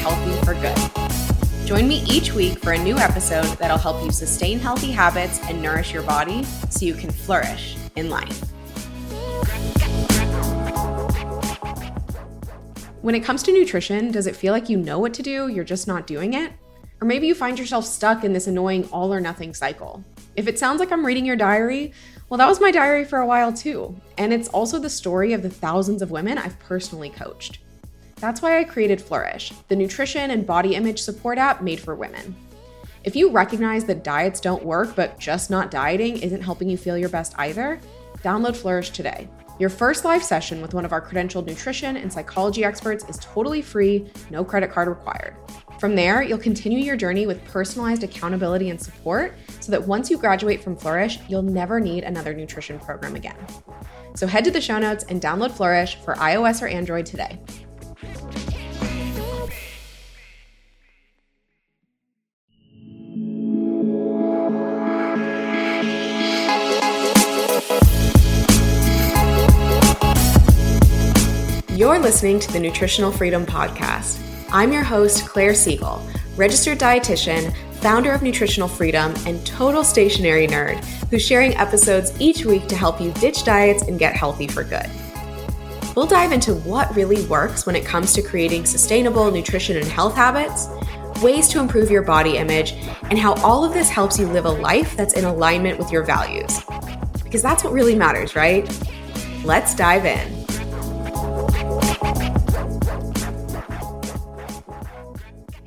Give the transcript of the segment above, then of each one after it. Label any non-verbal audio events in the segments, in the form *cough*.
healthy for good. Join me each week for a new episode that'll help you sustain healthy habits and nourish your body so you can flourish in life. When it comes to nutrition, does it feel like you know what to do, you're just not doing it? Or maybe you find yourself stuck in this annoying all or nothing cycle. If it sounds like I'm reading your diary, well, that was my diary for a while too. And it's also the story of the thousands of women I've personally coached. That's why I created Flourish, the nutrition and body image support app made for women. If you recognize that diets don't work, but just not dieting isn't helping you feel your best either, download Flourish today. Your first live session with one of our credentialed nutrition and psychology experts is totally free, no credit card required. From there, you'll continue your journey with personalized accountability and support so that once you graduate from Flourish, you'll never need another nutrition program again. So head to the show notes and download Flourish for iOS or Android today. Listening to the Nutritional Freedom Podcast. I'm your host, Claire Siegel, registered dietitian, founder of Nutritional Freedom, and total stationery nerd who's sharing episodes each week to help you ditch diets and get healthy for good. We'll dive into what really works when it comes to creating sustainable nutrition and health habits, ways to improve your body image, and how all of this helps you live a life that's in alignment with your values. Because that's what really matters, right? Let's dive in.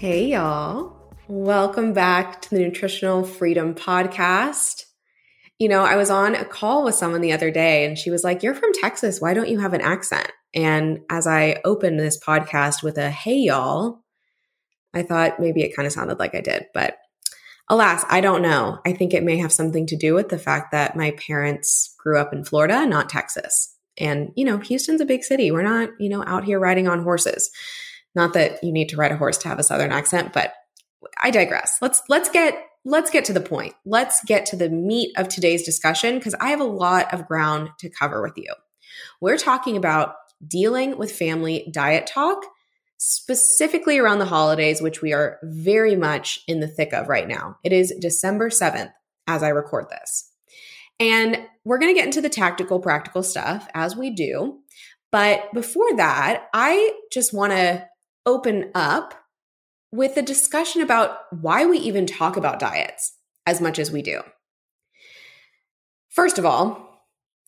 Hey, y'all. Welcome back to the Nutritional Freedom Podcast. You know, I was on a call with someone the other day and she was like, You're from Texas. Why don't you have an accent? And as I opened this podcast with a hey, y'all, I thought maybe it kind of sounded like I did. But alas, I don't know. I think it may have something to do with the fact that my parents grew up in Florida, not Texas. And, you know, Houston's a big city. We're not, you know, out here riding on horses. Not that you need to ride a horse to have a southern accent, but I digress. Let's let's get let's get to the point. Let's get to the meat of today's discussion because I have a lot of ground to cover with you. We're talking about dealing with family diet talk, specifically around the holidays, which we are very much in the thick of right now. It is December 7th as I record this. And we're going to get into the tactical, practical stuff as we do. But before that, I just want to open up with a discussion about why we even talk about diets as much as we do. First of all,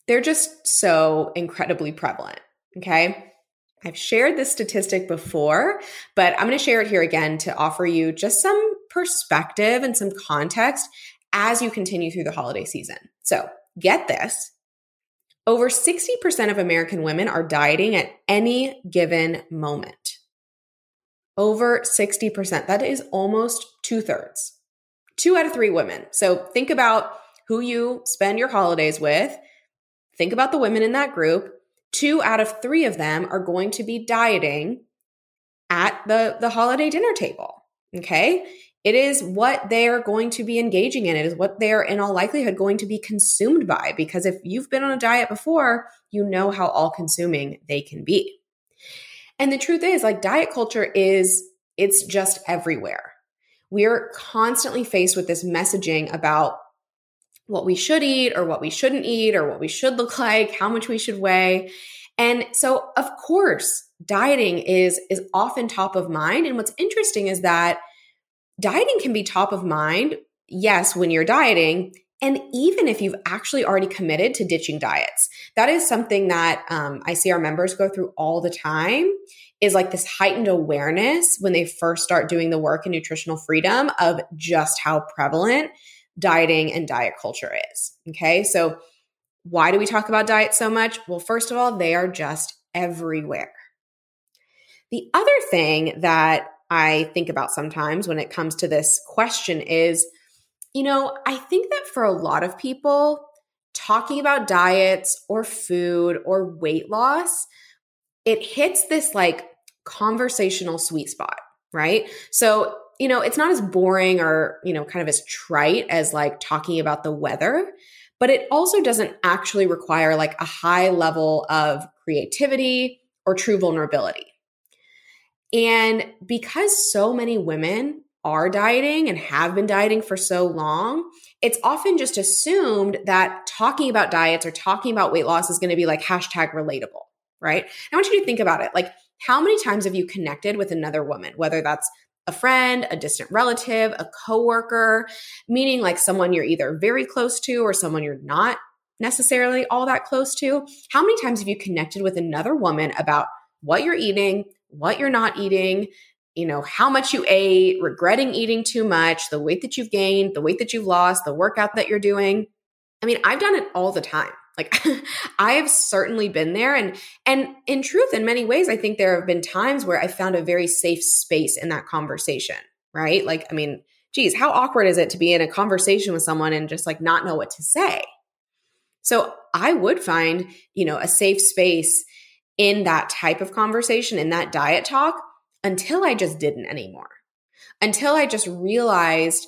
they're just so incredibly prevalent. Okay. I've shared this statistic before, but I'm going to share it here again to offer you just some perspective and some context as you continue through the holiday season. So, get this over 60% of American women are dieting at any given moment. Over 60%. That is almost two thirds. Two out of three women. So think about who you spend your holidays with. Think about the women in that group. Two out of three of them are going to be dieting at the, the holiday dinner table. Okay. It is what they're going to be engaging in. It is what they're in all likelihood going to be consumed by. Because if you've been on a diet before, you know how all consuming they can be. And the truth is, like, diet culture is, it's just everywhere. We're constantly faced with this messaging about what we should eat or what we shouldn't eat or what we should look *laughs* like, how much we should weigh. And so, of course, dieting is is often top of mind. And what's interesting is that dieting can be top of mind, yes, when you're dieting, and even if you've actually already committed to ditching diets, that is something that um, I see our members go through all the time is like this heightened awareness when they first start doing the work in nutritional freedom of just how prevalent dieting and diet culture is. Okay. So, why do we talk about diet so much? Well, first of all, they are just everywhere. The other thing that I think about sometimes when it comes to this question is you know, I think that for a lot of people, talking about diets or food or weight loss, it hits this like conversational sweet spot, right? So, you know, it's not as boring or, you know, kind of as trite as like talking about the weather, but it also doesn't actually require like a high level of creativity or true vulnerability. And because so many women are dieting and have been dieting for so long, it's often just assumed that talking about diets or talking about weight loss is going to be like hashtag relatable, right? I want you to think about it. Like, how many times have you connected with another woman, whether that's a friend, a distant relative, a coworker, meaning like someone you're either very close to or someone you're not necessarily all that close to? How many times have you connected with another woman about what you're eating, what you're not eating, you know, how much you ate, regretting eating too much, the weight that you've gained, the weight that you've lost, the workout that you're doing. I mean, I've done it all the time. Like *laughs* I have certainly been there and and in truth in many ways I think there have been times where I found a very safe space in that conversation, right? Like I mean, geez, how awkward is it to be in a conversation with someone and just like not know what to say? So I would find, you know, a safe space in that type of conversation in that diet talk until I just didn't anymore. Until I just realized,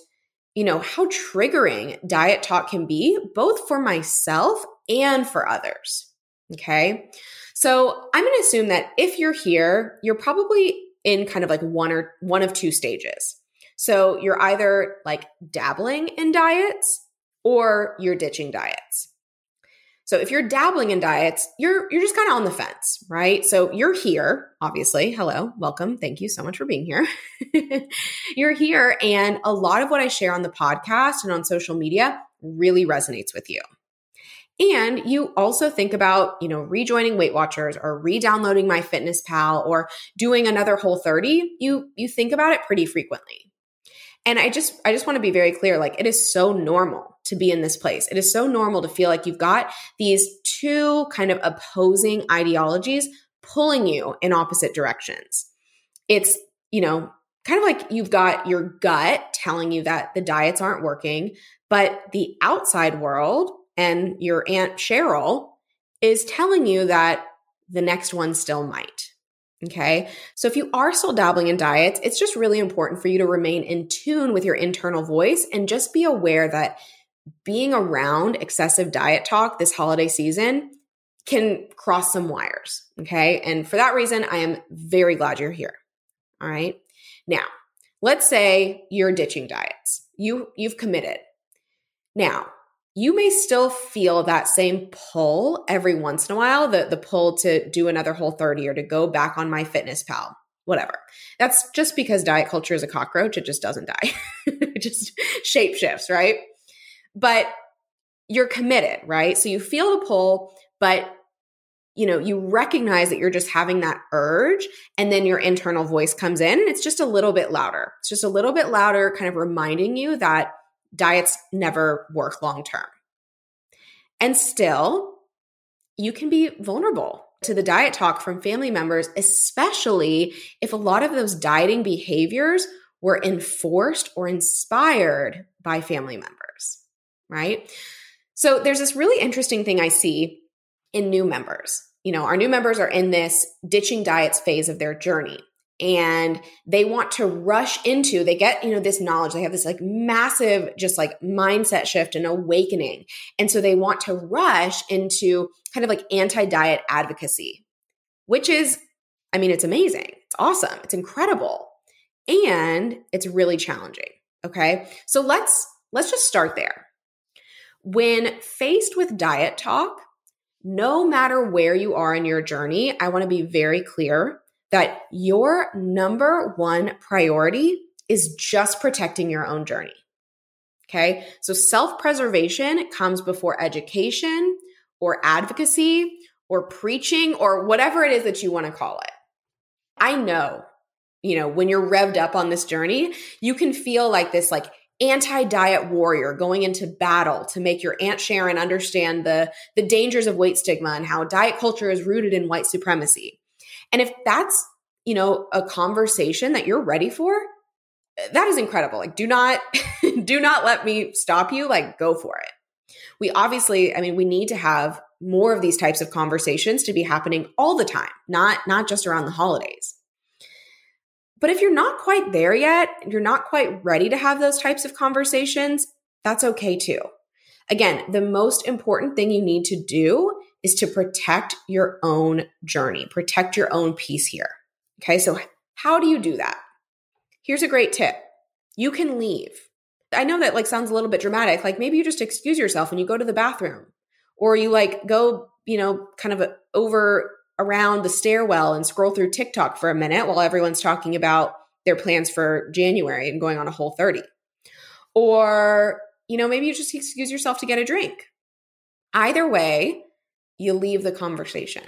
you know, how triggering diet talk can be, both for myself and for others. Okay. So I'm going to assume that if you're here, you're probably in kind of like one or one of two stages. So you're either like dabbling in diets or you're ditching diets. So if you're dabbling in diets, you're you're just kind of on the fence, right? So you're here, obviously. Hello, welcome. Thank you so much for being here. *laughs* you're here and a lot of what I share on the podcast and on social media really resonates with you. And you also think about, you know, rejoining Weight Watchers or re-downloading MyFitnessPal or doing another Whole30. You you think about it pretty frequently. And I just I just want to be very clear like it is so normal to be in this place. It is so normal to feel like you've got these two kind of opposing ideologies pulling you in opposite directions. It's, you know, kind of like you've got your gut telling you that the diets aren't working, but the outside world and your aunt Cheryl is telling you that the next one still might. Okay. So if you are still dabbling in diets, it's just really important for you to remain in tune with your internal voice and just be aware that being around excessive diet talk this holiday season can cross some wires. Okay. And for that reason, I am very glad you're here. All right. Now, let's say you're ditching diets. You you've committed. Now, you may still feel that same pull every once in a while, the, the pull to do another Whole30 or to go back on MyFitnessPal, whatever. That's just because diet culture is a cockroach. It just doesn't die. *laughs* it just shape shifts, right? But you're committed, right? So you feel the pull, but you know, you recognize that you're just having that urge and then your internal voice comes in and it's just a little bit louder. It's just a little bit louder kind of reminding you that diets never work long term. And still, you can be vulnerable to the diet talk from family members, especially if a lot of those dieting behaviors were enforced or inspired by family members, right? So there's this really interesting thing I see in new members. You know, our new members are in this ditching diets phase of their journey and they want to rush into they get you know this knowledge. They have this like massive just like mindset shift and awakening. And so they want to rush into kind of like anti-diet advocacy which is i mean it's amazing. It's awesome. It's incredible. And it's really challenging okay? So let's let's just start there. When faced with diet talk no matter where you are in your journey i want to be very clear that your number one priority is just protecting your own journey. Okay. So self preservation comes before education or advocacy or preaching or whatever it is that you want to call it. I know, you know, when you're revved up on this journey, you can feel like this like anti-diet warrior going into battle to make your aunt Sharon understand the the dangers of weight stigma and how diet culture is rooted in white supremacy. And if that's, you know, a conversation that you're ready for, that is incredible. Like do not *laughs* do not let me stop you, like go for it. We obviously, I mean, we need to have more of these types of conversations to be happening all the time, not not just around the holidays. But if you're not quite there yet, you're not quite ready to have those types of conversations, that's okay too. Again, the most important thing you need to do is to protect your own journey, protect your own peace here. Okay, so How do you do that? Here's a great tip. You can leave. I know that like sounds a little bit dramatic. Like maybe you just excuse yourself and you go to the bathroom or you like go, you know, kind of over around the stairwell and scroll through TikTok for a minute while everyone's talking about their plans for January and going on a Whole30. Or, you know, maybe you just excuse yourself to get a drink. Either way, you leave the conversation.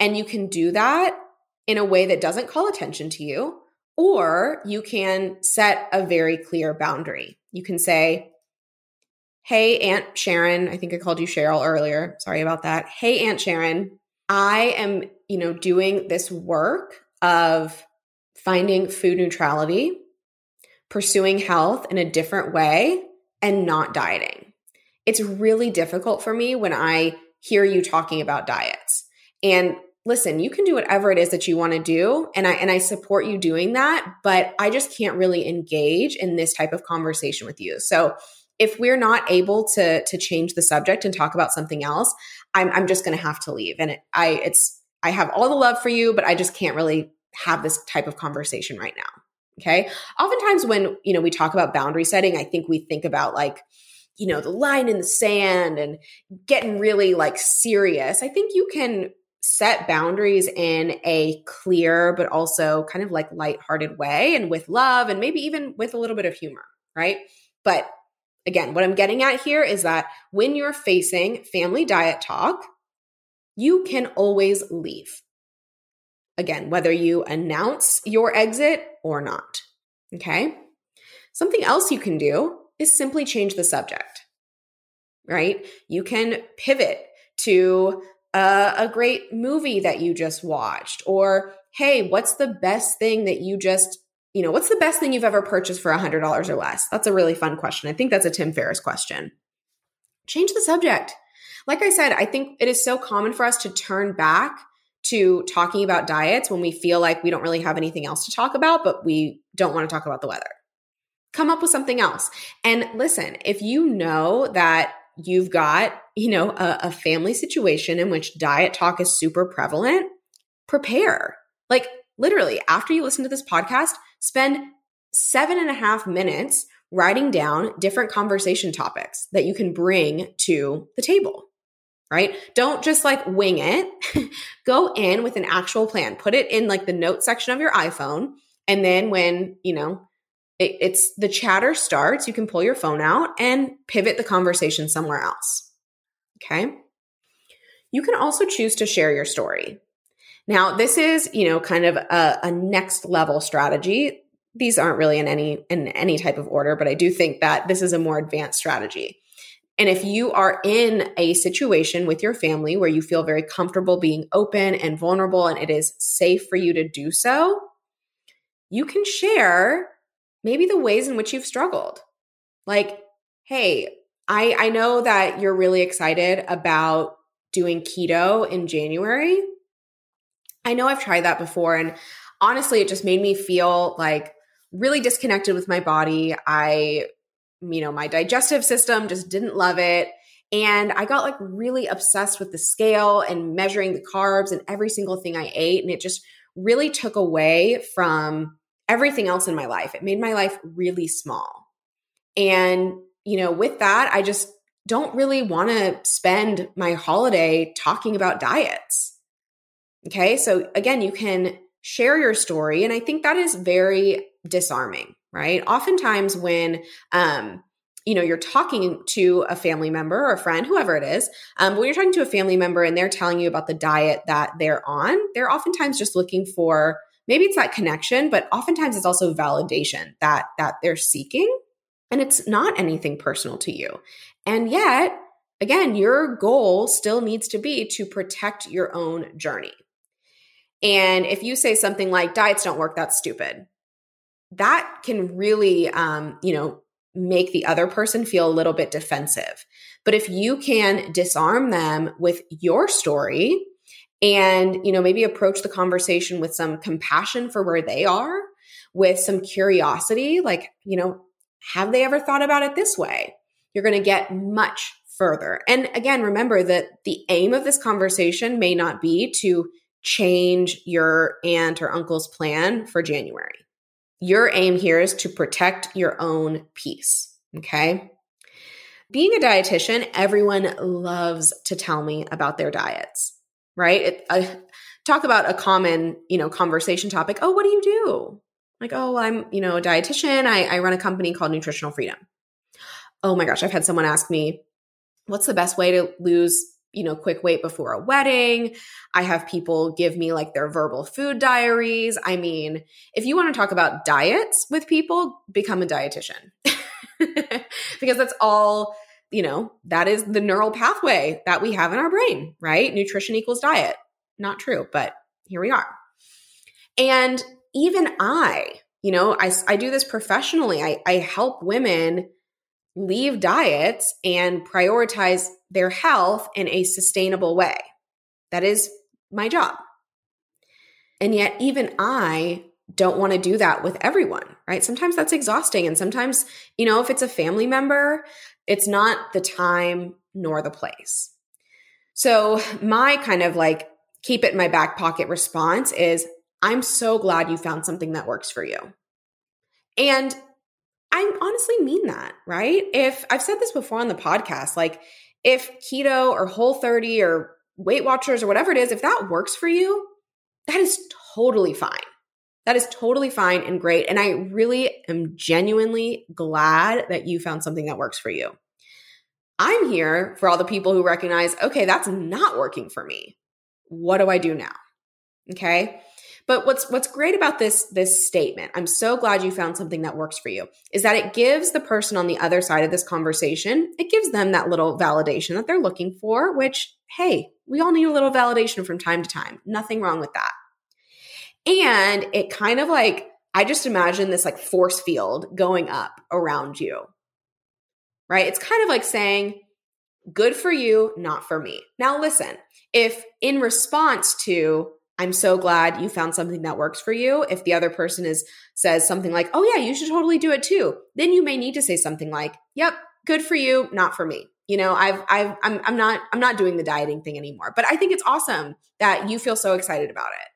And you can do that in a way that doesn't call attention to you, or you can set a very clear boundary. You can say, Hey, Aunt Sharon, I think I called you Cheryl earlier. Sorry about that. Hey, Aunt Sharon, I am, you know, doing this work of finding food neutrality, pursuing health in a different way, and not dieting. It's really difficult for me when I hear you talking about diets. And listen, you can do whatever it is that you want to do and I and I support you doing that, but I just can't really engage in this type of conversation with you. So, if we're not able to to change the subject and talk about something else, I'm I'm just going to have to leave. And it, I it's I have all the love for you, but I just can't really have this type of conversation right now. Okay? Oftentimes when, you know, we talk about boundary setting, I think we think about like you know, the line in the sand and getting really like serious. I think you can set boundaries in a clear but also kind of like lighthearted way and with love and maybe even with a little bit of humor, right? But again, what I'm getting at here is that when you're facing family diet talk, you can always leave. Again, whether you announce your exit or not. Okay. Something else you can do is simply change the subject, right? You can pivot to uh, a great movie that you just watched or hey what's the best thing that you just you know what's the best thing you've ever purchased for a $100 or less? That's a really fun question. I think that's a tim ferriss question. Change the subject. Like i said i think it is so common for us to turn back to talking about diets when we feel like we don't really have anything else to talk about but we don't want to talk about the weather come up with something else and listen if you know that you've got, you know, a, a family situation in which diet talk is super prevalent, prepare. Like literally, after you listen to this podcast, spend seven and a half minutes writing down different conversation topics that you can bring to the table right? Don't just like wing it. *laughs* Go in with an actual plan. Put it in like the note section of your iPhone. And then when, you know, it, it's the chatter starts, you can pull your phone out and pivot the conversation somewhere else. Okay. You can also choose to share your story. Now, this is, you know, kind of a, a next level strategy. These aren't really in any in any type of order, but I do think that this is a more advanced strategy. And if you are in a situation with your family where you feel very comfortable being open and vulnerable and it is safe for you to do so, you can share maybe the ways in which you've struggled. Like, hey, I, I know that you're really excited about doing keto in January. I know I've tried that before. And honestly, it just made me feel like really disconnected with my body. I, you know, my digestive system just didn't love it. And I got like really obsessed with the scale and measuring the carbs and every single thing I ate. And it just really took away from everything else in my life. It made my life really small. And, you know, with that, I just don't really want to spend my holiday talking about diets. Okay. So again, you can share your story. And I think that is very disarming, right? Oftentimes when, um, you know, you're talking to a family member or a friend, whoever it is, um, when you're talking to a family member and they're telling you about the diet that they're on, they're oftentimes just looking for maybe it's that connection, but oftentimes it's also validation that that they're seeking and it's not anything personal to you. And yet, again, your goal still needs to be to protect your own journey. And if you say something like diets don't work, that's stupid. That can really, um, you know, make the other person feel a little bit defensive. But if you can disarm them with your story and you know maybe approach the conversation with some compassion for where they are with some curiosity like you know have they ever thought about it this way you're going to get much further and again remember that the aim of this conversation may not be to change your aunt or uncle's plan for January. Your aim here is to protect your own peace. Okay. Being a dietitian, everyone loves to tell me about their diets, right? It, talk about a common, you know, conversation topic. Oh, what do you do? Like, oh, I'm, you know, a dietitian. I, I run a company called Nutritional Freedom. Oh my gosh, I've had someone ask me, what's the best way to lose you know, quick weight before a wedding. I have people give me like their verbal food diaries. I mean, if you want to talk about diets with people, become a dietitian. *laughs* because that's all, you know, that is the neural pathway that we have in our brain, right? Nutrition equals diet. Not true, but here we are. And even I, you know, I, I do this professionally. I, I help women leave diets and prioritize their health in a sustainable way. That is my job. And yet, even I don't want to do that with everyone, right? Sometimes that's exhausting. And sometimes, you know, if it's a family member, it's not the time nor the place. So, my kind of like keep it in my back pocket response is I'm so glad you found something that works for you. And I honestly mean that, right? If I've said this before on the podcast, like if keto or Whole30 or Weight Watchers or whatever it is, if that works for you, that is totally fine. That is totally fine and great. And I really am genuinely glad that you found something that works for you. I'm here for all the people who recognize, okay, that's not working for me. What do I do now? Okay. But what's what's great about this this statement, I'm so glad you found something that works for you, is that it gives the person on the other side of this conversation, it gives them that little validation that they're looking for, which hey, we all need a little validation from time to time. Nothing wrong with that. And it kind of like I just imagine this like force field going up around you. Right? It's kind of like saying good for you, not for me. Now listen, if in response to I'm so glad you found something that works for you. If the other person is says something like, "Oh yeah, you should totally do it too." Then you may need to say something like, "Yep, good for you, not for me." You know, I've I've I'm I'm not I'm not doing the dieting thing anymore. But I think it's awesome that you feel so excited about it.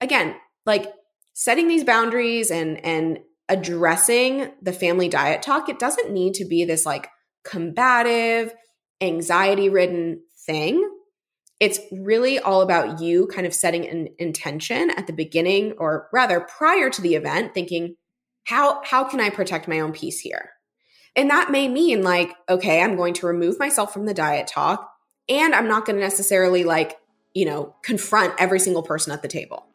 Again, like setting these boundaries and and addressing the family diet talk, it doesn't need to be this like combative, anxiety ridden thing. It's really all about you kind of setting an intention at the beginning or rather prior to the event thinking how how can i protect my own peace here? And that may mean like okay i'm going to remove myself from the diet talk and i'm not going to necessarily like you know confront every single person at the table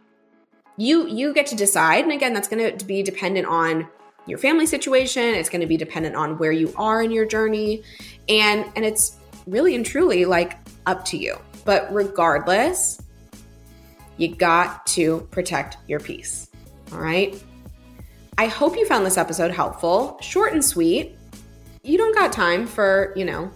you you get to decide and again that's going to be dependent on your family situation it's going to be dependent on where you are in your journey and and it's really and truly like up to you but regardless, you got to protect your peace. All right. I hope you found this episode helpful, short and sweet. You don't got time for, you know,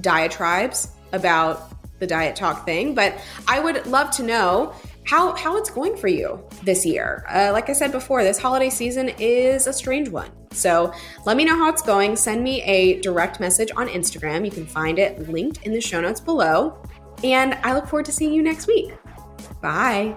diatribes about the diet talk thing, but I would love to know how how it's going for you this year. Uh, like I said before, this holiday season is a strange one. So let me know how it's going. Send me a direct message on Instagram. You can find it linked in the show notes below. And I look forward to seeing you next week. Bye.